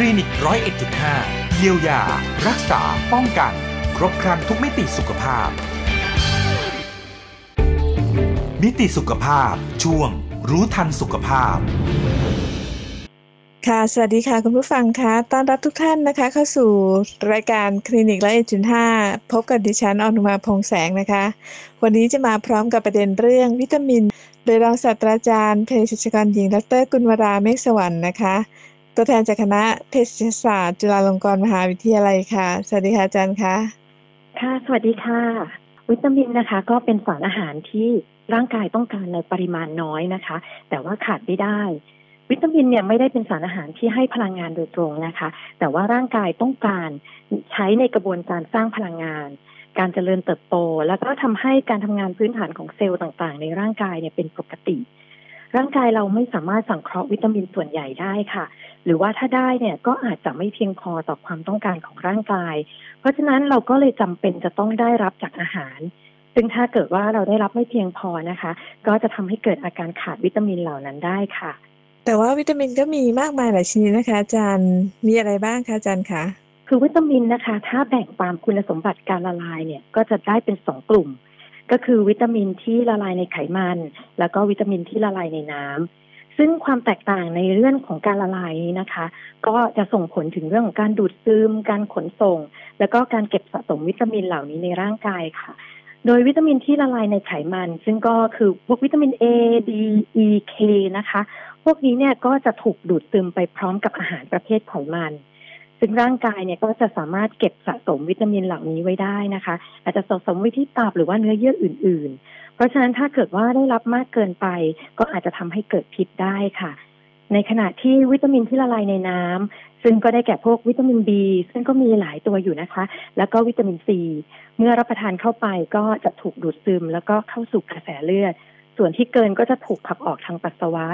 ลินิกร้อยเอ็ดจุดห้าเยียวยา รักษา ป้องกัน ครบครันทุกมิติสุขภาพ มิติสุขภาพ ช่วง รู้ทันสุขภาพค่ะ สวัสดีค่ะ คุณผู้ฟังคะต้อนรับทุกท่านนะคะ เข้าสู่รายการคลินิกละเอ็ดจุดห้าพบกับดิฉันอนุมาพงแสงนะคะ วันนี้จะมาพร้อมกับประเด็นเรื่องวิตามิน โดยรองศาสตราจารย์เภสัชกรหญิงดรกุลวราเมฆสวรรค์นะคะ ตัวแทนจากคณะเภสัชศาสตร์ จุฬาลงกรณ์มหาวิทยาลัยค่ะ สวัสดีค่ะอาจารย์คะค่ะ สวัสดีค่ะ วิตามินนะคะ ก็เป็นสารอาหารที่ร่างกายต้องการในปริมาณน้อยนะคะ แต่ว่าขาดไม่ได้ วิตามินเนี่ยไม่ได้เป็นสารอาหารที่ให้พลังงานโดยตรงนะคะ แต่ว่าร่างกายต้องการใช้ในกระบวนการสร้างพลังงาน การเจริญเติบโต แล้วก็ทำให้การทำงานพื้นฐานของเซลล์ต่างๆ ในร่างกายเนี่ยเป็นปกติ ร่างกายเราไม่สามารถสังเคราะห์วิตามินส่วนใหญ่ได้ค่ะ หรือว่าถ้าได้เนี่ยก็อาจจะไม่เพียงพอต่อความต้องการของร่างกาย เพราะฉะนั้นเราก็เลยจำเป็นจะต้องได้รับจากอาหาร ซึ่งถ้าเกิดว่าเราได้รับไม่เพียงพอนะคะ ก็จะทำให้เกิดอาการขาดวิตามินเหล่านั้นได้ค่ะ แต่ว่าวิตามินก็มีมากมายหลายชนิดนะคะ อาจารย์มีอะไรบ้างคะอาจารย์คะคือวิตามินนะคะ ถ้าแบ่งตามคุณสมบัติการละลายเนี่ยก็จะได้เป็นสองกลุ่ม ก็คือวิตามินที่ละลายในไขมัน แล้วก็วิตามินที่ละลายในน้ำซึ่งความแตกต่างในเรื่องของการละลายนี้นะคะ ก็จะส่งผลถึงเรื่องของการดูดซึม การขนส่ง แล้วก็การเก็บสะสมวิตามินเหล่านี้ในร่างกายค่ะ โดยวิตามินที่ละลายในไขมัน ซึ่งก็คือพวกวิตามิน A D E K นะคะ พวกนี้เนี่ยก็จะถูกดูดซึมไปพร้อมกับอาหารประเภทไขมัน ซึ่งร่างกายเนี่ยก็จะสามารถเก็บสะสมวิตามินเหล่านี้ไว้ได้นะคะ อาจจะสะสมไว้ที่ตับหรือว่าเนื้อเยื่ออื่น ๆ เพราะฉะนั้นถ้าเกิดว่าได้รับมากเกินไป ก็อาจจะทำให้เกิดพิษได้ค่ะ ในขณะที่วิตามินที่ละลายในน้ำซึ่งก็ได้แก่พวกวิตามิน B ซึ่งก็มีหลายตัวอยู่นะคะ แล้วก็วิตามิน C เมื่อรับประทานเข้าไปก็จะถูกดูดซึม แล้วก็เข้าสู่กระแสเลือด ส่วนที่เกินก็จะถูกขับออกทางปัสสาวะ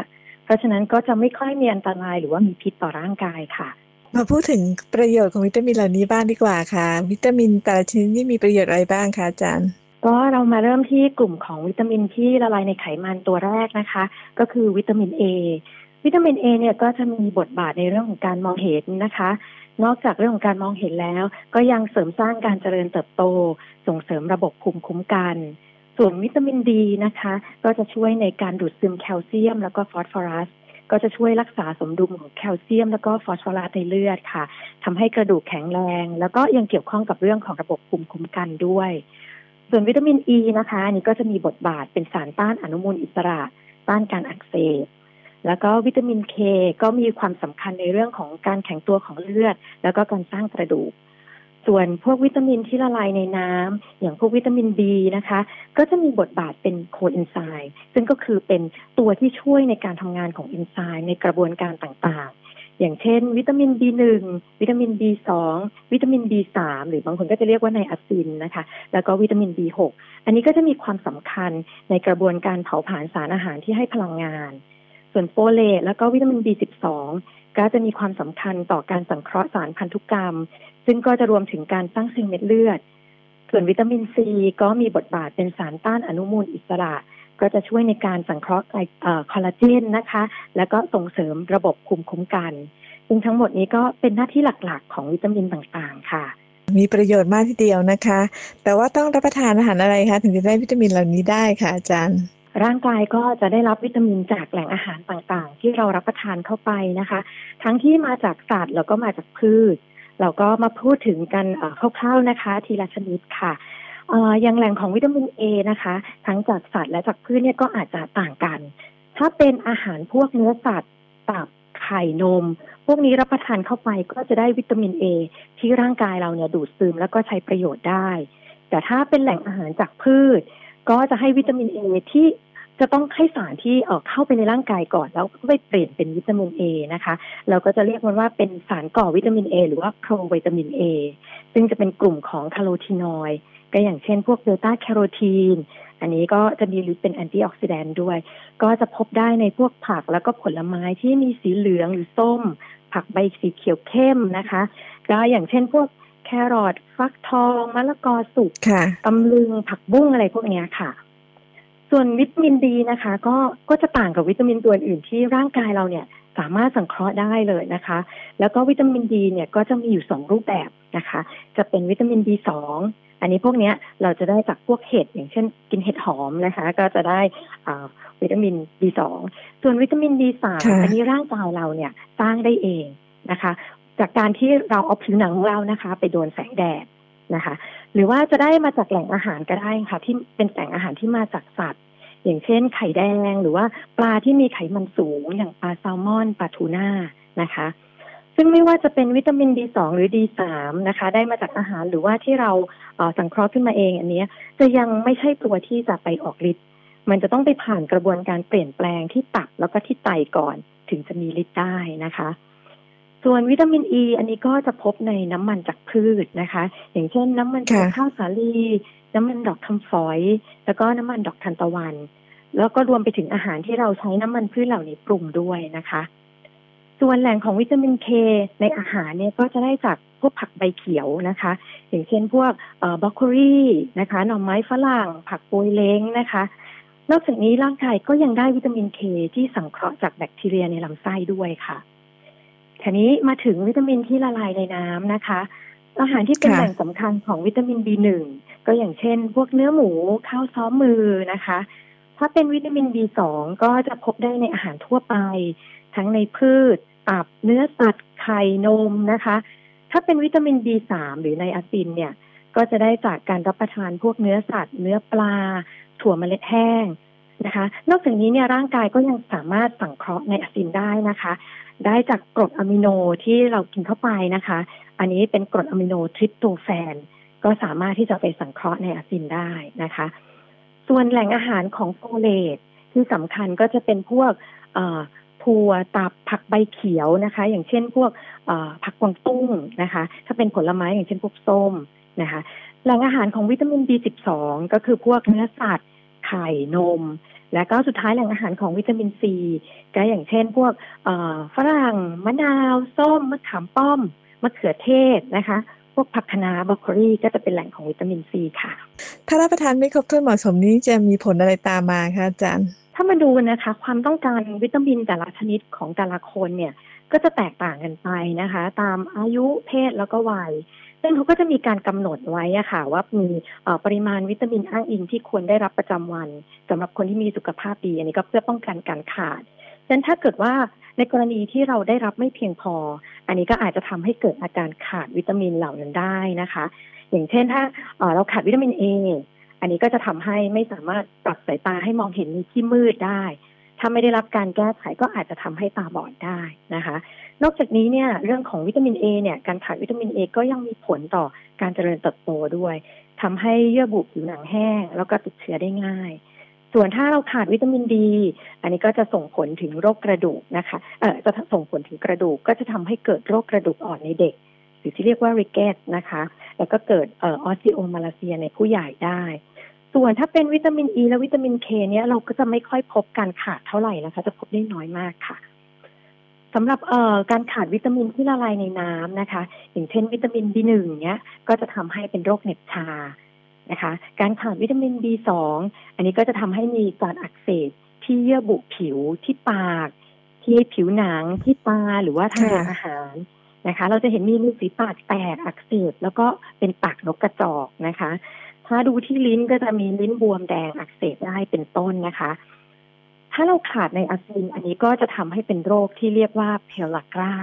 เพราะฉะนั้นก็จะไม่ค่อยมีอันตรายหรือว่ามีพิษต่อร่างกายค่ะ มาพูดถึงประโยชน์ของวิตามินเหล่านี้บ้างดีกว่าค่ะ วิตามินแต่ละชนิดนี่มีประโยชน์อะไรบ้างคะอาจารย์ก็เรามาเริ่มที่กลุ่มของวิตามินที่ละลายในไขมันตัวแรกนะคะ ก็คือวิตามิน A วิตามิน A เนี่ยก็จะมีบทบาทในเรื่องของการมองเห็นนะคะ นอกจากเรื่องของการมองเห็นแล้ว ก็ยังเสริมสร้างการเจริญเติบโต ส่งเสริมระบบภูมิคุ้มกัน ส่วนวิตามินดีนะคะ ก็จะช่วยในการดูดซึมแคลเซียม แล้วก็ฟอสฟอรัส ก็จะช่วยรักษาสมดุลของแคลเซียม แล้วก็ฟอสฟอรัสในเลือดค่ะทำให้กระดูกแข็งแรง แล้วก็ยังเกี่ยวข้องกับเรื่องของระบบภูมิคุ้มกันด้วย ส่วนวิตามินอ e ีนะคะนนี้ก็จะมีบทบาทเป็นสารต้านอนุมูลอิสระ ต้านการอักเสบแล้วก็วิตามินเคก็มีความสำคัญในเรื่องของการแข็งตัวของเลือด แล้วก็การสร้างกระดูก ส่วนพวกวิตามินที่ละลายในน้ำอย่างพวกวิตามิน B นะคะ ก็จะมีบทบาทเป็นโคเอนไซม์ซึ่งก็คือเป็นตัวที่ช่วยในการทำงานของเอนไซม์ในกระบวนการต่างๆ อย่างเช่น วิตามิน B1 วิตามิน B2 วิตามิน B3 หรือบางคนก็จะเรียกว่าไนอาซินนะคะ แล้วก็วิตามิน B6 อันนี้ก็จะมีความสำคัญในกระบวนการเผาผลาญสารอาหารที่ให้พลังงาน ส่วนโฟเลตแล้วก็วิตามิน B12 ก็จะมีความสำคัญต่อการสังเคราะห์สารพันธุกรรม ซึ่งก็จะรวมถึงการสร้างเซลล์เม็ดเลือด ส่วนวิตามินซีก็มีบทบาทเป็นสารต้านอนุมูลอิสระ ก็จะช่วยในการสังเคราะห์คอลลาเจนนะคะ แล้วก็ส่งเสริมระบบภูมิคุ้มกัน ซึ่งทั้งหมดนี้ก็เป็นหน้าที่หลักๆ ของวิตามินต่างๆ ค่ะมีประโยชน์มากทีเดียวนะคะ แต่ว่าต้องรับประทานอาหารอะไรคะถึงจะได้วิตามินเหล่านี้ได้ค่ะอาจารย์ ร่างกายก็จะได้รับวิตามินจากแหล่งอาหารต่างๆ ที่เรารับประทานเข้าไปนะคะ ทั้งที่มาจากสัตว์แล้วก็มาจากพืช เราก็มาพูดถึงกันคร่าวๆนะคะ ทีละชนิดค่ะอย่างแหล่งของวิตามิน A นะคะ ทั้งจากสัตว์และจากพืชเนี่ยก็อาจจะต่างกัน ถ้าเป็นอาหารพวกเนื้อสัตว์ตับไข่นม พวกนี้รับประทานเข้าไปก็จะได้วิตามิน A ที่ร่างกายเราเนี่ยดูดซึมแล้วก็ใช้ประโยชน์ได้ แต่ถ้าเป็นแหล่งอาหารจากพืช ก็จะให้วิตามิน A ที่ จะต้องให้สารที่เออเข้าไปในร่างกายก่อน แล้วก็ไปเปลี่ยนเป็นวิตามิน A นะคะ เราก็จะเรียกมันว่าเป็นสารก่อวิตามิน A หรือว่าโปรวิตามิน A ซึ่งจะเป็นกลุ่มของคาโรทีนอยด์ก็อย่างเช่นพวกเบต้าแคโรทีน อันนี้ก็จะมีฤทธิ์เป็นแอนตี้ออกซิแดนต์ด้วย ก็จะพบได้ในพวกผักแล้วก็ผลไม้ที่มีสีเหลืองหรือส้ม ผักใบสีเขียวเข้มนะคะ ก็อย่างเช่นพวกแครอทฟักทองมะละกอสุกตำลึงผักบุ้งอะไรพวกนี้ค่ะ ส่วนวิตามินดีนะคะ ก็ก็จะต่างกับวิตามินตัวอื่นที่ร่างกายเราเนี่ยสามารถสังเคราะห์ได้เลยนะคะ แล้วก็วิตามินดีเนี่ยก็จะมีอยู่สองรูปแบบนะคะ จะเป็นวิตามินดีสองอันนี้พวกเนี้ยเราจะได้จากพวกเห็ดอย่างเช่น กินเห็ดหอมนะคะ ก็จะได้วิตามิน B2 ส่วนวิตามิน B3 อันนี้ร่างกายเราเนี่ยสร้างได้เองนะคะ จากการที่เราเอาผิวหนังของเรานะคะ ไปโดนแสงแดดนะคะ หรือว่าจะได้มาจากแหล่งอาหารก็ได้ค่ะ ที่เป็นแหล่งอาหารที่มาจากสัตว์ อย่างเช่น ไข่แดง หรือว่าปลาที่มีไขมันสูง อย่างปลาแซลมอนปลาทูน่านะคะ ซึ่งไม่ว่าจะเป็นวิตามิน D2 หรือ D3 นะคะ ได้มาจากอาหารหรือว่าที่เราสังเคราะห์ขึ้นมาเองอันนี้จะยังไม่ใช่ตัวที่จะไปออกฤทธิ์มันจะต้องไปผ่านกระบวนการเปลี่ยนแปลงที่ตับแล้วก็ที่ไตก่อนถึงจะมีฤทธิ์ได้นะคะ ส่วนวิตามินอ e, ีอันนี้ก็จะพบในน้ำมันจากพืชนะคะ อย่างเช่นน้ำมันจากข้าวสาลี น้ำมันดอกคำฝอย แล้วก็น้ำมันดอกทานตะวัน แล้วก็รวมไปถึงอาหารที่เราใช้น้ำมันพืชเหล่านี้ปรุงด้วยนะคะ ส่วนแหล่งของวิตามินเคในอาหารเนี่ยก็จะได้จากพวกผักใบเขียวนะคะ อย่างเช่นพวกบล็อกโคลีนะคะหน่อไม้ฝรั่ง ผักโปยเล้งนะคะนอกจากนี้ร่างกายก็ยังได้วิตามินเคที่สังเคราะห์จากแบคทีเรียในลำไส้ด้วยค่ะ ทีนี้มาถึงวิตามินที่ละลายในน้ำนะคะ อาหารที่เป็นแหล่งสำคัญของวิตามิน B1 ก็อย่างเช่น พวกเนื้อหมูข้าวซ้อมมือนะคะ ถ้าเป็นวิตามิน B2 ก็จะพบได้ในอาหารทั่วไป ทั้งในพืชตับเนื้อสัตว์ไข่นมนะคะ ถ้าเป็นวิตามิน B3 หรือในอาซินเนี่ย ก็จะได้จากการรับประทานพวกเนื้อสัตว์ เนื้อปลา ถั่วเมล็ดแห้ง นะคะ นอกจากนี้เนี่ยร่างกายก็ยังสามารถสังเคราะห์ในอะซินได้นะคะ ได้จากกรดอะมิโนที่เรากินเข้าไปนะคะ อันนี้เป็นกรดอะมิโนทริปโตแฟน ก็สามารถที่จะไปสังเคราะห์ไนอาซินได้นะคะ ส่วนแหล่งอาหารของโฟเลตที่สำคัญก็จะเป็นพวกถั่วตับผักใบเขียวนะคะ อย่างเช่นพวกผักกวางตุ้งนะคะ ถ้าเป็นผลไม้อย่างเช่นพวกส้มนะคะ แหล่งอาหารของวิตามิน B12 ก็คือพวกเนื้อสัตว์ ไข่นม และก็สุดท้ายแหล่งอาหารของวิตามินซีก็อย่างเช่น พวกฝรั่งมะนาวส้มมะขามป้อมมะเขือเทศนะคะ พวกผักคะน้าบรอกโคลีก็จะเป็นแหล่งของวิตามินซีค่ะ ถ้ารับประทานไม่ครบถ้วนเหมาะสมนี้จะมีผลอะไรตามมาคะอาจารย์ ถ้ามาดูนะคะ ความต้องการวิตามินแต่ละชนิดของแต่ละคนเนี่ยก็จะแตกต่างกันไปนะคะ ตามอายุเพศแล้วก็วัย ซึ่งเขาก็จะมีการกำหนดไว้อะค่ะ ว่ามีปริมาณวิตามินอ้างอิงที่ควรได้รับประจำวันสำหรับคนที่มีสุขภาพดี อันนี้ก็เพื่อป้องกันการขาดดังนั้นถ้าเกิดว่าในกรณีที่เราได้รับไม่เพียงพอ อันนี้ก็อาจจะทำให้เกิดอาการขาดวิตามินเหล่านั้นได้นะคะ อย่างเช่นถ้าเราขาดวิตามินเออันนี้ก็จะทำให้ไม่สามารถปรับสายตาให้มองเห็นในที่มืดได้ ถ้าไม่ได้รับการแก้ไขก็อาจจะทำให้ตาบอดได้นะคะ นอกจากนี้เนี่ยเรื่องของวิตามินเอเนี่ยการขาดวิตามินเอก็ยังมีผลต่อการเจริญเติบโตด้วยทำให้เยื่อบุผิวหนังแห้ง แล้วก็ติดเชื้อได้ง่าย ส่วนถ้าเราขาดวิตามินดี อันนี้ก็จะส่งผลถึงโรคกระดูกนะคะเอ่อจะส่งผลถึงกระดูกก็จะทำให้เกิดโรคกระดูกอ่อนในเด็ก หรือที่เรียกว่าริเกตนะคะ แล้วก็เกิดออออสติโอมาลาเซียในผู้ใหญ่ได้ ส่วนถ้าเป็นวิตามินอ e ีและวิตามินเคเนี่ยเราก็จะไม่ค่อยพบการขาดเท่าไหร่นะคะ จะพบได้น้อยมากค่ะสำหรับเอ่อการขาดวิตามินที่ละลายในน้ำนะคะ อย่างเช่น วิตามิน B1 เนี้ยก็จะทำให้เป็นโรคเหน็บชานะคะ การขาดวิตามิน B2 อันนี้ก็จะทำให้มีการอักเสบที่เยื่อบุผิวที่ปาก ที่ผิวหนังที่ตาหรือว่าทางเดินอาหารนะคะ เราจะเห็นมีริมฝีปากแตกอักเสบแล้วก็เป็นปากนกกระจอกนะคะ ถ้าดูที่ลิ้นก็จะมีลิ้นบวมแดงอักเสบได้เป็นต้นนะคะ ถ้าเราขาดในอะซินอันนี้ก็จะทำให้เป็นโรคที่เรียกว่าเพลากรา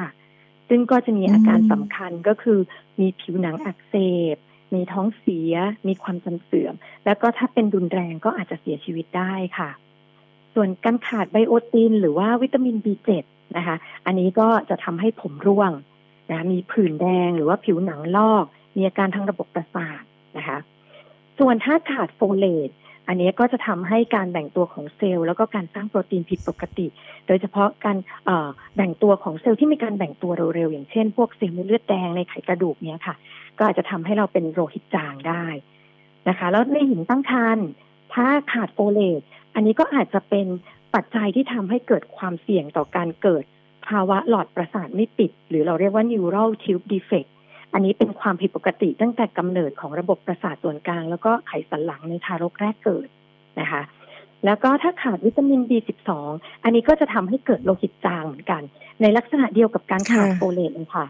ซึ่งก็จะมีอาการสำคัญก็คือมีผิวหนังอักเสบ มีท้องเสีย มีความจำเสื่อม แล้วก็ถ้าเป็นรุนแรงก็อาจจะเสียชีวิตได้ค่ะ ส่วนการขาดไบโอติน หรือว่าวิตามิน B7 นะคะ อันนี้ก็จะทำให้ผมร่วงนะมีผื่นแดงหรือว่าผิวหนังลอก มีอาการทางระบบประสาทนะคะ ส่วนถ้าขาดโฟเลตอันนี้ก็จะทำให้การแบ่งตัวของเซลล์แล้วก็การสร้างโปรตีนผิดปกติ โดยเฉพาะการแบ่งตัวของเซลล์ที่มีการแบ่งตัวเร็วๆอย่างเช่น พวกเซลล์เลือดแดงในไขกระดูกเนี้ยค่ะ ก็อาจจะทำให้เราเป็นโลหิตจางได้นะคะ แล้วในหญิงตั้งครรภ์ถ้าขาดโฟเลตอันนี้ก็อาจจะเป็นปัจจัยที่ทำให้เกิดความเสี่ยงต่อการเกิดภาวะหลอดประสาทไม่ปิด หรือเราเรียกว่า neural tube defect อันนี้เป็นความผิดปกติตั้งแต่กำเนิดของระบบประสาทส่วนกลาง แล้วก็ไขสันหลังในทารกแรกเกิดนะคะ แล้วก็ถ้าขาดวิตามิน B12 อันนี้ก็จะทำให้เกิดโลหิตจางเหมือนกัน ในลักษณะเดียวกับการขาดโฟเลตเลยค่ะ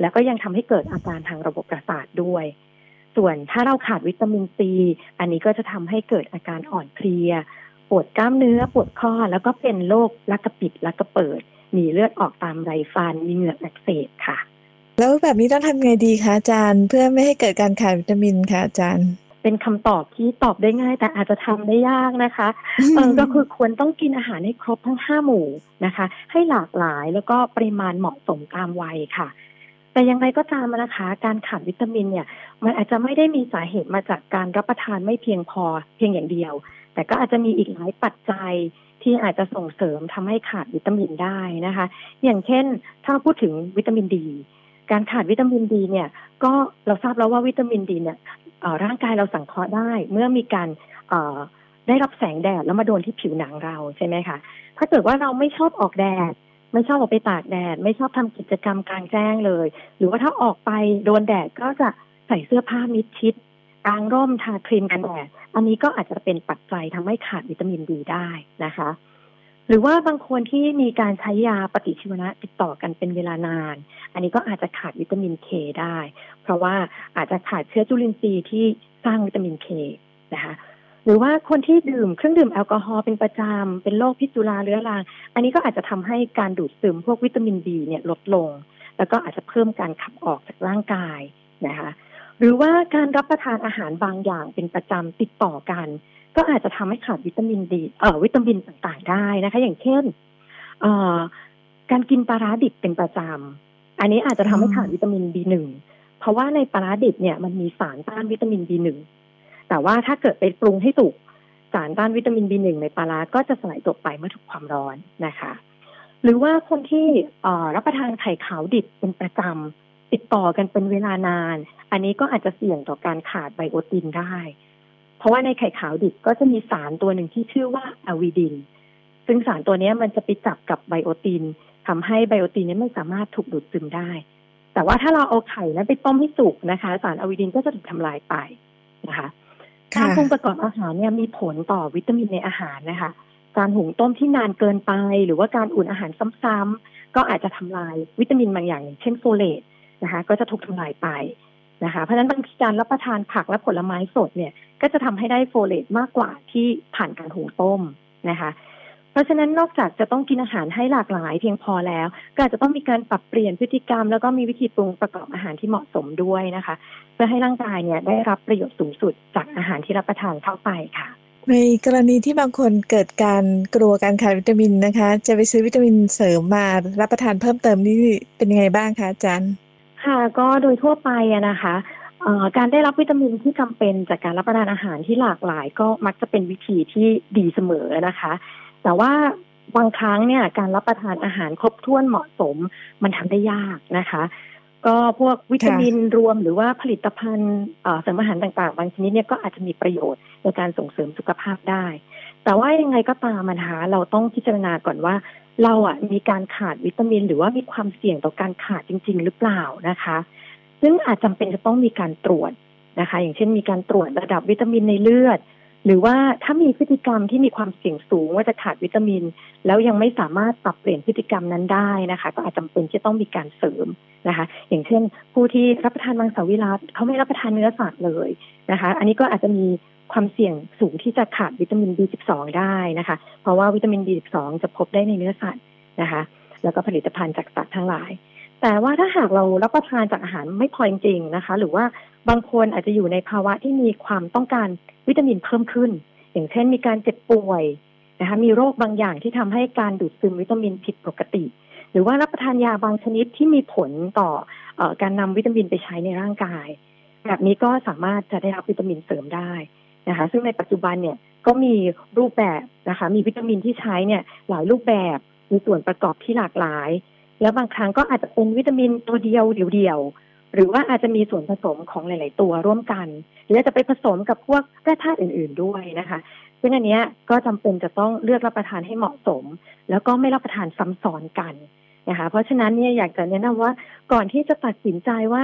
แล้วก็ยังทำให้เกิดอาการทางระบบประสาทด้วย ส่วนถ้าเราขาดวิตามินซีอันนี้ก็จะทำให้เกิดอาการอ่อนเพลียปวดกล้ามเนื้อปวดข้อแล้วก็เป็นโรคลักกระปิดลักกระเปิด มีเลือดออกตามไรฟันมีเหงือกอักเสบค่ะ แล้วแบบนี้ต้องทำไงดีคะอาจารย์ เพื่อไม่ให้เกิดการขาดวิตามินค่ะอาจารย์ เป็นคำตอบที่ตอบได้ง่าย แต่อาจจะทำได้ยากนะคะเออก็คือควรต้องกินอาหารให้ครบทั้งห้าหมู่นะคะ ให้หลากหลายแล้วก็ปริมาณเหมาะสมตามวัยค่ะแต่อย่างไรก็ตามนะคะ การขาดวิตามินเนี่ย มันอาจจะไม่ได้มีสาเหตุมาจากการรับประทานไม่เพียงพอเพียงอย่างเดียว แต่ก็อาจจะมีอีกหลายปัจจัยที่อาจจะส่งเสริมทำให้ขาดวิตามินได้นะคะ อย่างเช่น ถ้าพูดถึงวิตามินดี การขาดวิตามินดีเนี่ยก็เราทราบแล้วว่าวิตามินดีเนี่ยร่างกายเราสังเคราะห์ได้ เมื่อมีการได้รับแสงแดดแล้วมาโดนที่ผิวหนังเราใช่ไหมคะถ้าเกิดว่าเราไม่ชอบออกแดด ไม่ชอบออกไปตากแดด ไม่ชอบทำกิจกรรมกลางแจ้งเลย หรือว่าถ้าออกไปโดนแดดก็จะใส่เสื้อผ้ามิดชิดกางร่มทาครีมกันแดดอันนี้ก็อาจจะเป็นปัจจัยทำให้ขาดวิตามินดีได้นะคะ หรือว่าบางคนที่มีการใช้ยาปฏิชีวนะติดต่อกันเป็นเวลานาน อันนี้ก็อาจจะขาดวิตามินเคได้ เพราะว่าอาจจะขาดเชื้อจุลินทรีย์ที่สร้างวิตามินเคนะคะหรือว่าคนที่ดื่มเครื่องดื่มแอลกอฮอล์เป็นประจำเป็นโรคพิษสุราเรื้อรังอันนี้ก็อาจจะทำให้การดูดซึมพวกวิตามินบีเนี่ยลดลง แล้วก็อาจจะเพิ่มการขับออกจากร่างกายนะคะหรือว่าการรับประทานอาหารบางอย่างเป็นประจำติดต่อกัน ก็อาจจะทำให้ขาดวิตามินดีเอ่อวิตามินต่างๆได้นะคะ อย่างเช่น เอ่อการกินปลาร้าดิบเป็นประจำอันนี้อาจจะทำให้ขาดวิตามิน B1 เพราะว่าในปลาร้าดิบเนี่ยมันมีสารต้านวิตามิน B1 แต่ว่าถ้าเกิดไปปรุงให้สุกสารต้านวิตามิน B1 ในปลาร้าก็จะสลายตัวไปเมื่อถูกความร้อนนะคะ หรือว่าคนที่รับประทานไข่ขาวดิบเป็นประจำติดต่อกันเป็นเวลานาน อันนี้ก็อาจจะเสี่ยงต่อการขาดไบโอตินได้ เพราะว่าในไข่ขาวดิบก็จะมีสารตัวหนึ่งที่ชื่อว่าอะวิดิน ซึ่งสารตัวนี้มันจะไปจับกับไบโอตินทำให้ไบโอตินนี้ไม่สามารถถูกดูดซึมได้ แต่ว่าถ้าเราเอาไข่นั้นไปต้มให้สุกนะคะ สารอะวิดินก็จะถูกทำลายไปนะคะการปรุงประกอบอาหารเนี่ยมีผลต่อวิตามินในอาหารนะคะ การหุงต้มที่นานเกินไป หรือว่าการอุ่นอาหารซ้ำๆก็อาจจะทำลายวิตามินบางอย่างอย่างเช่นโฟเลตนะคะ ก็จะถูกทำลายไปนะคะ เพราะฉะนั้นบางทีการรับประทานผักและผลไม้สดเนี่ย ก็จะทำให้ได้โฟเลตมากกว่าที่ผ่านการหุงต้มนะคะ เพราะฉะนั้นนอกจากจะต้องกินอาหารให้หลากหลายเพียงพอแล้ว ก็อาจจะต้องมีการปรับเปลี่ยนพฤติกรรม แล้วก็มีวิธีปรุงประกอบอาหารที่เหมาะสมด้วยนะคะ เพื่อให้ร่างกายเนี่ยได้รับประโยชน์สูงสุดจากอาหารที่รับประทานเข้าไปค่ะในกรณีที่บางคนเกิดการกลัวการขาดวิตามินนะคะ จะไปซื้อวิตามินเสริมมารับประทานเพิ่มเติมนี่เป็นยังไงบ้างคะอาจารย์ ค่ะก็โดยทั่วไปอะนะคะ การได้รับวิตามินที่จำเป็นจากการรับประทานอาหารที่หลากหลาย ก็มักจะเป็นวิธีที่ดีเสมอนะคะ แต่ว่าบางครั้งเนี่ยการรับประทานอาหารครบถ้วนเหมาะสมมันทำได้ยากนะคะ ก็พวกวิตามินรวมหรือว่าผลิตภัณฑ์เสริมอาหารต่างๆ บางชนิดเนี่ยก็อาจจะมีประโยชน์ในการส่งเสริมสุขภาพได้ แต่ว่ายังไงก็ตามนะคะเราต้องพิจารณาก่อนว่า เราอะมีการขาดวิตามิน หรือว่ามีความเสี่ยงต่อการขาดจริง ๆ หรือเปล่านะคะ ซึ่งอาจจำเป็นจะต้องมีการตรวจนะคะ อย่างเช่นมีการตรวจระดับวิตามินในเลือด หรือว่าถ้ามีพฤติกรรมที่มีความเสี่ยงสูงว่าจะขาดวิตามิน แล้วยังไม่สามารถปรับเปลี่ยนพฤติกรรมนั้นได้นะคะ ก็อาจจำเป็นที่ต้องมีการเสริมนะคะ อย่างเช่น ผู้ที่รับประทานมังสวิรัตเขาไม่รับประทานเนื้อสัตว์เลยนะคะ อันนี้ก็อาจจะมีความเสี่ยงสูงที่จะขาดวิตามิน B12 ได้นะคะ เพราะว่าวิตามิน B12 จะพบได้ในเนื้อสัตว์นะคะ แล้วก็ผลิตภัณฑ์จากสัตว์ทั้งหลาย แต่ว่าถ้าหากเรารับประทานจากอาหารไม่พอจริงๆนะคะ หรือว่าบางคนอาจจะอยู่ในภาวะที่มีความต้องการวิตามินเพิ่มขึ้น อย่างเช่นมีการเจ็บป่วยนะคะมีโรคบางอย่างที่ทำให้การดูดซึมวิตามินผิดปกติ หรือว่ารับประทานยาบางชนิดที่มีผลต่ออการนำวิตามินไปใช้ในร่างกาย แบบนี้ก็สามารถจะได้รับวิตามินเสริมได้นะคะ ซึ่งในปัจจุบันเนี่ยก็มีรูปแบบนะคะ มีวิตามินที่ใช้เนี่ยหลายรูปแบบมีส่วนประกอบที่หลากหลาย แล้วบางครั้งก็อาจจะเป็นวิตามินตัวเดียวเดียวๆหรือว่าอาจจะมีส่วนผสมของหลาย ๆ ตัวร่วมกันหรือจะไปผสมกับพวกแร่ธาตุอื่น ๆด้วยนะคะ ซึ่งอันนี้ก็จำเป็นจะต้องเลือกรับประทานให้เหมาะสม แล้วก็ไม่รับประทานซ้ำซ้อนกันนะคะ เพราะฉะนั้นเนี่ยอยากจะแนะนำว่าก่อนที่จะตัดสินใจว่า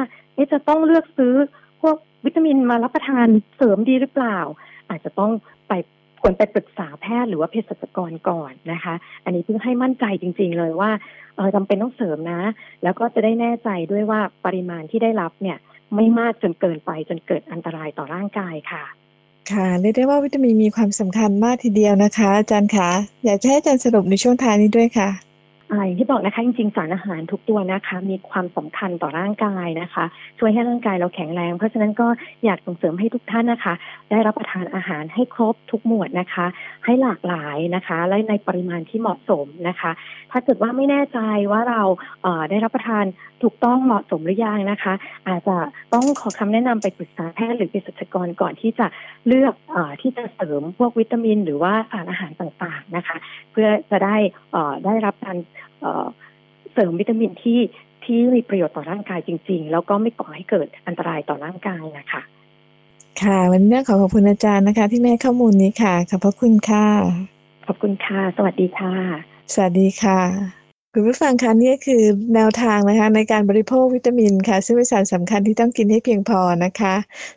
จะต้องเลือกซื้อพวกวิตามินมารับประทานเสริมดีหรือเปล่า อาจจะต้องไป ควรไปปรึกษาแพทย์หรือว่าเภสัชกรก่อนนะคะ อันนี้เพื่อให้มั่นใจจริง ๆ เลยว่าเออจำเป็นต้องเสริมนะ แล้วก็จะได้แน่ใจด้วยว่าปริมาณที่ได้รับเนี่ยไม่มากจนเกินไปจนเกิดอันตรายต่อร่างกายค่ะ ค่ะเรียกได้ว่าวิตามินมีความสำคัญมากทีเดียวนะคะ อาจารย์คะอยากจะให้อาจารย์สรุปในช่วงท้ายนี้ด้วยค่ะ ที่บอกนะคะจริงๆสารอาหารทุกตัวนะคะ มีความสำคัญต่อร่างกายนะคะ ช่วยให้ร่างกายเราแข็งแรง เพราะฉะนั้นก็อยากส่งเสริมให้ทุกท่านนะคะ ได้รับประทานอาหารให้ครบทุกหมวดนะคะ ให้หลากหลายนะคะ และในปริมาณที่เหมาะสมนะคะ ถ้าเกิดว่าไม่แน่ใจว่าเราเได้รับประทานถูกต้องเหมาะสมหรือยังนะคะ อาจจะต้องขอคำแนะนำไปปรึกษาแพทย์หรือเภสัชกรก่อนที่จะเลือกอที่จะเสริมพวกวิตามิน หรือว่าสารอาหารต่างๆนะคะ เพื่อจะได้ได้รับการเสริมวิตามินที่ที่มีประโยชน์ต่อร่างกายจริง ๆ แล้วก็ไม่ก่อให้เกิดอันตรายต่อร่างกายนะคะค่ะวันนี้ขอขอบคุณอาจารย์นะคะ ที่แม่ข้อมูลนี้ค่ะขอบพระคุณค่ะ ขอบคุณค่ะ สวัสดีค่ะ สวัสดีค่ะ คุณผู้ฟังคะนี่คือแนวทางนะคะในการบริโภควิตามินค่ะซึ่งเป็นสารสำคัญที่ต้องกินให้เพียงพอนะคะ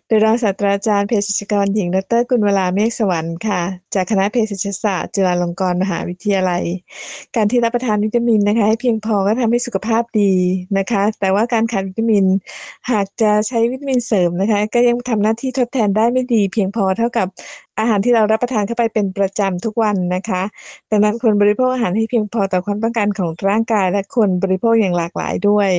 โดยรองศาสตราจารย์เภสัชกรหญิงดรกุลเวลาเมฆสวรรค์ค่ะ จากคณะเภสัชศาสตร์จุฬาลงกรณ์มหาวิทยาลัย การที่รับประทานวิตามินนะคะ ให้เพียงพอก็ทำให้สุขภาพดีนะคะ แต่ว่าการขาดวิตามิน หากจะใช้วิตามินเสริมนะคะ ก็ยังทำหน้าที่ทดแทนได้ไม่ดี เพียงพอเท่ากับอาหารที่เรารับประทานเข้าไปเป็นประจำทุกวันนะคะ ดังนั้นควรบริโภคอาหารให้เพียงพอต่อความต้องการของร่างกายและควรบริโภคอย่างหลากหลายด้วย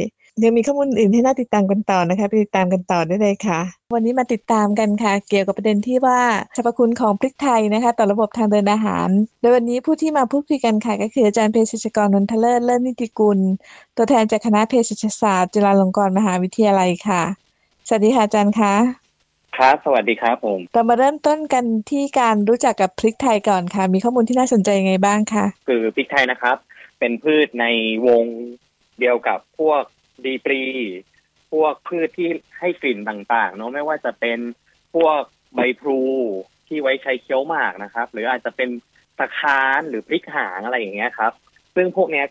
ยังมีข้อมูลอื่นให้น่าติดตามกันต่อนะคะไปติดตามกันต่อได้เลยค่ะ วันนี้มาติดตามกันค่ะ เกี่ยวกับประเด็นที่ว่าสรรพคุณของพริกไทยนะคะ ต่อระบบทางเดินอาหาร โดยวันนี้ผู้ที่มาพูดคุยกันค่ะ ก็คืออาจารย์เภสัชกรนนทเลิศเลิศนิติกุล ตัวแทนจากคณะเภสัชศาสตร์จุฬาลงกรณ์มหาวิทยาลัยค่ะ สวัสดีค่ะอาจารย์คะครับสวัสดีครับผมเรามาเริ่มต้นกันที่การรู้จักกับพริกไทยก่อนค่ะ มีข้อมูลที่น่าสนใจยังไงบ้างคะคือพริกไทยนะครับ เป็นพืชในวงเดียวกับพวกดีปรี พวกพืชที่ให้กลิ่นต่างๆ เนาะไม่ว่าจะเป็นพวกใบพลูที่ไว้ใช้เคี้ยวหมากนะครับ หรืออาจจะเป็นตะคานหรือพริกหางอะไรอย่างเงี้ยครับ ซึ่งพวกเนี้ย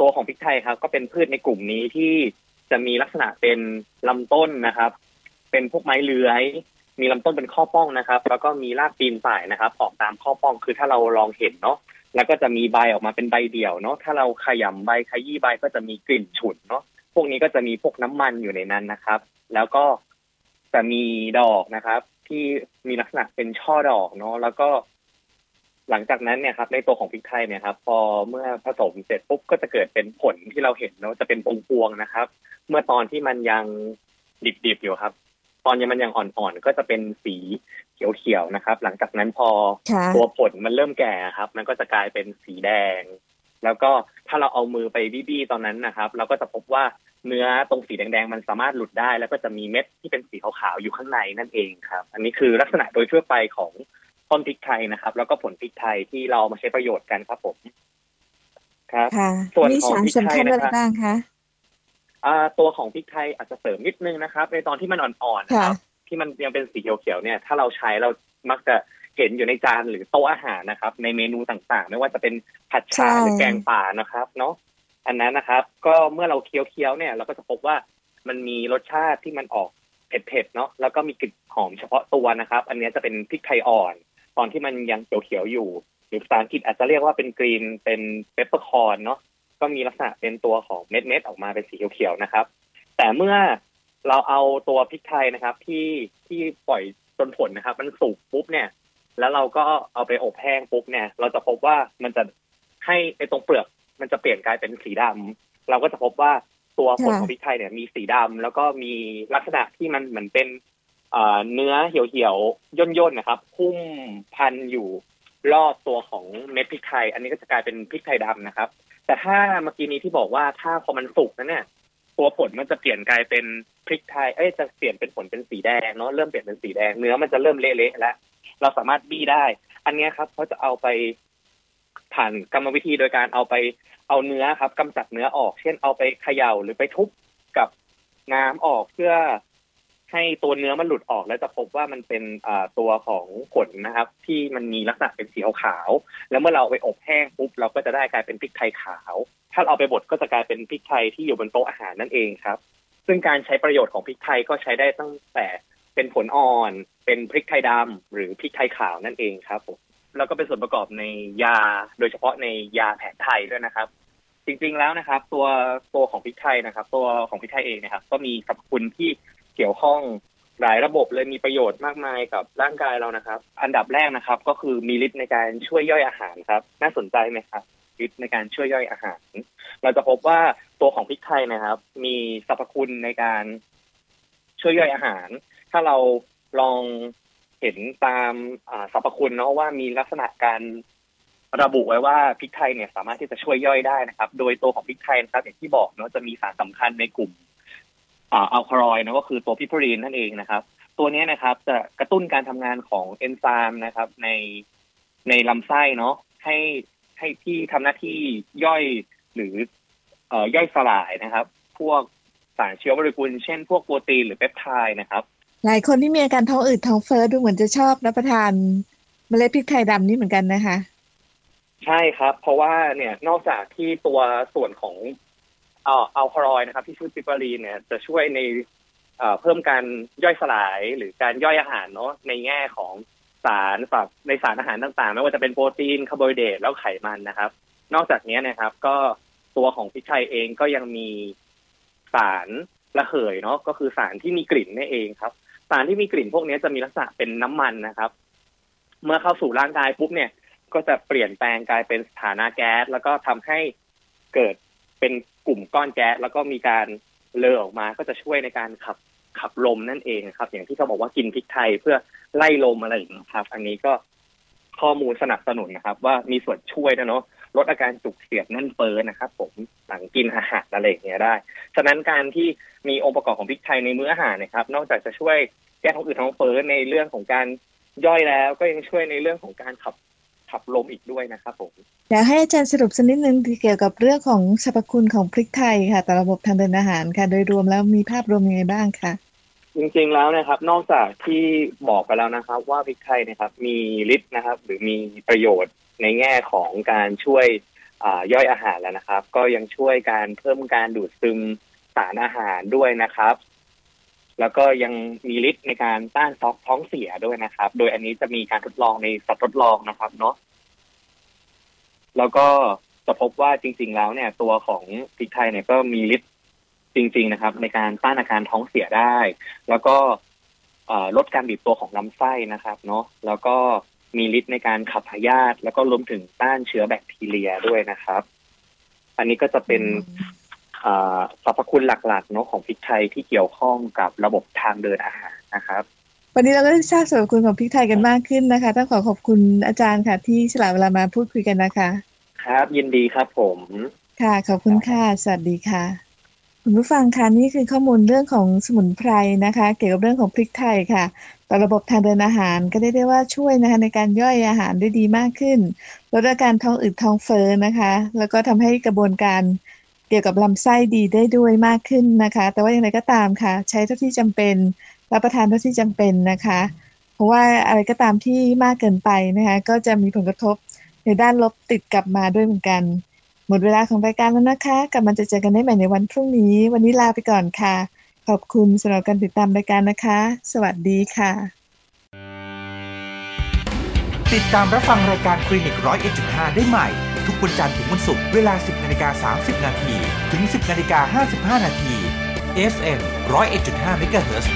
ตัวของพริกไทยครับ ก็เป็นพืชในกลุ่มนี้ที่จะมีลักษณะเป็นลำต้นนะครับ เป็นพวกไม้เลื้อย มีลำต้นเป็นข้อป้องนะครับ แล้วก็มีรากปีนป่ายนะครับ ออกตามข้อป้องคือถ้าเราลองเห็นเนาะ แล้วก็จะมีใบออกมาเป็นใบเดี่ยวเนาะถ้าเราขยำใบขยี้ใบก็จะมีกลิ่นฉุนเนาะพวกนี้ก็จะมีพวกน้ำมันอยู่ในนั้นนะครับ แล้วก็จะมีดอกนะครับ ที่มีลักษณะเป็นช่อดอกเนาะแล้วก็ หลังจากนั้นเนี่ยครับ ในตัวของพริกไทยเนี่ยครับ พอเมื่อผสมเสร็จปุ๊บก็จะเกิดเป็นผลที่เราเห็นเนาะจะเป็นพวงๆนะครับ เมื่อตอนที่มันยังดิบๆอยู่ครับ ตอนยังมันยังอ่อนๆก็จะเป็นสีเขียวๆนะครับ หลังจากนั้นพอตัวผลมันเริ่มแก่ครับ มันก็จะกลายเป็นสีแดง แล้วก็ถ้าเราเอามือไปบี้ๆตอนนั้นนะครับ เราก็จะพบว่าเนื้อตรงสีแดงๆ มันสามารถหลุดได้ แล้วก็จะมีเม็ดที่เป็นสีขาวๆอยู่ข้างในนั่นเองครับ อันนี้คือลักษณะโดยทั่วไปของต้นพริกไทยนะครับ แล้วก็ผลพริกไทยที่เรามาใช้ประโยชน์กันครับผม ครับ ส่วนของพริกไทยนะครับ ตัวของพริกไทยอาจจะเสริมนิดนึงนะครับ ในตอนที่มันอ่อนๆนะครับ ที่มันยังเป็นสีเขียวๆเนี่ย ถ้าเราใช้เรามักจะเห็นอยู่ในจานหรือโต๊ะอาหารนะครับ ในเมนูต่างๆ ไม่ว่าจะเป็นผัดฉ่าหรือแกงป่านะครับ เนาะอันนั้นนะครับ ก็เมื่อเราเคี้ยวๆเนี่ย เราก็จะพบว่ามันมีรสชาติที่มันออกเผ็ดๆเนาะแล้วก็มีกลิ่นหอมเฉพาะตัวนะครับ อันนี้จะเป็นพริกไทยอ่อน ตอนที่มันยังเขียวๆอยู่ หรือภาษาอังกฤษอาจจะเรียกว่าเป็น green เป็น peppercorn เนาะ ก็มีลักษณะเป็นตัวของเม็ดเม็ดออกมาเป็นสีเขียวๆนะครับ แต่เมื่อเราเอาตัวพริกไทยนะครับ ที่ที่ปล่อยจนผลนะครับ มันสุกปุ๊บเนี่ย แล้วเราก็เอาไปอบแห้งปุ๊บเนี่ย เราจะพบว่ามันจะให้ไอ้ตรงเปลือกมันจะเปลี่ยนกลายเป็นสีดำเราก็จะพบว่าตัวผลของพริกไทยเนี่ยมีสีดำแล้วก็มีลักษณะที่มันเหมือนเป็นเนื้อเหี่ยวๆย่นๆนะครับพุ่มพันอยู่รอบตัวของเม็ดพริกไทย อันนี้ก็จะกลายเป็นพริกไทยดำนะครับ แต่ถ้าเมื่อกี้นี้ที่บอกว่าถ้าพอมันสุกนะเนี่ย ตัวผลมันจะเปลี่ยนกลายเป็นพริกไทยเอ้ยจะเปลี่ยนเป็นผลเป็นสีแดงเนาะเริ่มเปลี่ยนเป็นสีแดงเนื้อมันจะเริ่มเละๆแล้วเราสามารถบี้ได้ อันนี้ครับเขาจะเอาไปผ่านกรรมวิธีโดยการเอาไปเอาเนื้อครับกำจัดเนื้อออก เช่นเอาไปเขย่าหรือไปทุบกับน้ำออกเพื่อ ให้ตัวเนื้อมันหลุดออกแล้วจะพบว่ามันเป็นตัวของผลนะครับ ที่มันมีลักษณะเป็นสีขาว แล้วเมื่อเราไปอบแห้งปุ๊บเราก็จะได้กลายเป็นพริกไทยขาว ถ้าเราไปบดก็จะกลายเป็นพริกไทยที่อยู่บนโต๊ะอาหารนั่นเองครับ ซึ่งการใช้ประโยชน์ของพริกไทยก็ใช้ได้ตั้งแต่เป็นผลอ่อน เป็นพริกไทยดำหรือพริกไทยขาวนั่นเองครับผมแล้วก็เป็นส่วนประกอบในยา โดยเฉพาะในยาแผนไทยด้วยนะครับ จริงๆแล้วนะครับ ตัวตัวของพริกไทยนะครับ ตัวของพริกไทยเองนะครับ ก็มีสรรพคุณที่ เกี่ยวข้องหลายระบบเลยมีประโยชน์มากมายกับร่างกายเรานะครับ อันดับแรกนะครับ ก็คือมีฤทธิ์ในการช่วยย่อยอาหารครับ น่าสนใจไหมครับฤทธิ์ในการช่วยย่อยอาหาร เราจะพบว่าตัวของพริกไทยนะครับ มีสรรพคุณในการช่วยย่อยอาหาร ถ้าเราลองเห็นตามสรรพคุณเนาะว่ามีลักษณะการระบุไว้ว่าพริกไทยเนี่ยสามารถที่จะช่วยย่อยได้นะครับ โดยตัวของพริกไทยนะครับอย่างที่บอกเนาะจะมีสารสำคัญในกลุ่ม อัลคาลอยนะก็คือตัวพิพรีนนั่นเองนะครับ ตัวนี้นะครับจะกระตุ้นการทำงานของเอนไซม์นะครับ ในในลำไส้เนาะให้ให้ที่ทำหน้าที่ย่อยหรือเอ่อย่อยสลายนะครับ พวกสารเชื้อโมเลกุลเช่นพวกโปรตีนหรือเปปไทด์นะครับ หลายคนที่มีอาการท้องอืดท้องเฟ้อดูเหมือนจะชอบรับประทานเมล็ดพริกไทยดำนี่เหมือนกันนะคะ ใช่ครับ เพราะว่าเนี่ยนอกจากที่ตัวส่วนของ อัลคาลอยนะครับ ที่ชื่อปิปารีนเนี่ยจะช่วยในเพิ่มการย่อยสลายหรือการย่อยอาหารเนาะในแง่ของสารแบบในสารอาหารต่างๆ ไม่ว่าจะเป็นโปรตีนคาร์โบไฮเดรตแล้วไขมันนะครับ นอกจากนี้นะครับ ก็ตัวของพริกไทยเองก็ยังมีสารระเหยเนาะก็คือสารที่มีกลิ่นนี่เองครับ สารที่มีกลิ่นพวกนี้จะมีลักษณะเป็นน้ำมันนะครับ เมื่อเข้าสู่ร่างกายปุ๊บเนี่ย ก็จะเปลี่ยนแปลงกลายเป็นสถานะแก๊ส แล้วก็ทำให้เกิดเป็น กลุ่มก้อนแก๊สแล้วก็มีการเลอออกมาก็จะช่วยในการขับขับลมนั่นเองครับ อย่างที่เขาบอกว่ากินพริกไทยเพื่อไล่ลมอะไรอย่างนี้ครับ อันนี้ก็ข้อมูลสนับสนุนนะครับ ว่ามีส่วนช่วยนะเนาะลดอาการจุกเสียดแน่นเฟ้อนะครับ ผมหลังกินอาหารอะไรอย่างเงี้ยได้ ฉะนั้นการที่มีองค์ประกอบของพริกไทยในมื้ออาหารนะครับ นอกจากจะช่วยแก้ท้องอืดท้องเฟ้อในเรื่องของการย่อยแล้ว ก็ยังช่วยในเรื่องของการขับ ขับลมอีกด้วยนะครับผมอยากให้อาจารย์สรุปสักนิดนึงเกี่ยวกับเรื่องของสรรพคุณของพริกไทยค่ะต่อระบบทางเดินอาหารค่ะ โดยรวมแล้วมีภาพรวมยังไงบ้างคะจริงๆแล้วนะครับ นอกจากที่บอกไปแล้วนะครับ ว่าพริกไทยนะครับ มีฤทธิ์นะครับ หรือมีประโยชน์ในแง่ของการช่วยย่อยอาหารแล้วนะครับ ก็ยังช่วยการเพิ่มการดูดซึมสารอาหารด้วยนะครับ แล้วก็ยังมีฤทธิ์ในการต้านซอกท้องเสียด้วยนะครับ โดยอันนี้จะมีการทดลองในสัตว์ทดลองนะครับเนาะแล้วก็จะพบว่าจริง ๆ แล้วเนี่ย ตัวของพริกไทยเนี่ยก็มีฤทธิ์จริง ๆ นะครับ ในการต้านอาการท้องเสียได้ แล้วก็ลดการบีบตัวของลำไส้นะครับ เนาะแล้วก็มีฤทธิ์ในการขับพยาธิแล้วก็รวมถึงต้านเชื้อแบคทีเรียด้วยนะครับ อันนี้ก็จะเป็น สรรพคุณหลักๆเนาะของพริกไทยที่เกี่ยวข้องกับระบบทางเดินอาหารนะครับวันนี้เราก็ได้ทราบสรรพคุณของพริกไทยกันมากขึ้นนะคะต้องขอขอบคุณอาจารย์ค่ะ ที่ฉลาดเวลามาพูดคุยกันนะคะ ครับยินดีครับผม ค่ะขอบคุณค่ะสวัสดีค่ะ คุณผู้ฟังคะนี่คือข้อมูลเรื่องของสมุนไพรนะคะ เกี่ยวกับเรื่องของพริกไทยค่ะต่อระบบทางเดินอาหารก็ได้ได้ว่าช่วยนะคะในการย่อยอาหารได้ดีมากขึ้นลดอาการท้องอืดท้องเฟ้อนะคะ แล้วก็ทำให้กระบวนการ เกี่ยวกับลำไส้ดีได้ด้วยมากขึ้นนะคะ แต่ว่าอย่างไรก็ตามค่ะ ใช้เท่าที่จำเป็นรับประทานเท่าที่จำเป็นนะคะ เพราะว่าอะไรก็ตามที่มากเกินไปนะคะก็จะมีผลกระทบในด้านลบติดกลับมาด้วยเหมือนกัน หมดเวลาของรายการแล้วนะคะกลับมาจะเจอกันได้ใหม่ในวันพรุ่งนี้ วันนี้ลาไปก่อนค่ะ ขอบคุณสำหรับการติดตามรายการนะคะ สวัสดีค่ะ ติดตามรับฟังรายการคลินิกร้อยเอ็ดจุดห้าได้ใหม่ ทุกวันจันทร์ถึงวันศุกร์เวลา 10นาฬิกา30 นาทีถึง 10นาฬิกา55 นาที FM 101.5 MHz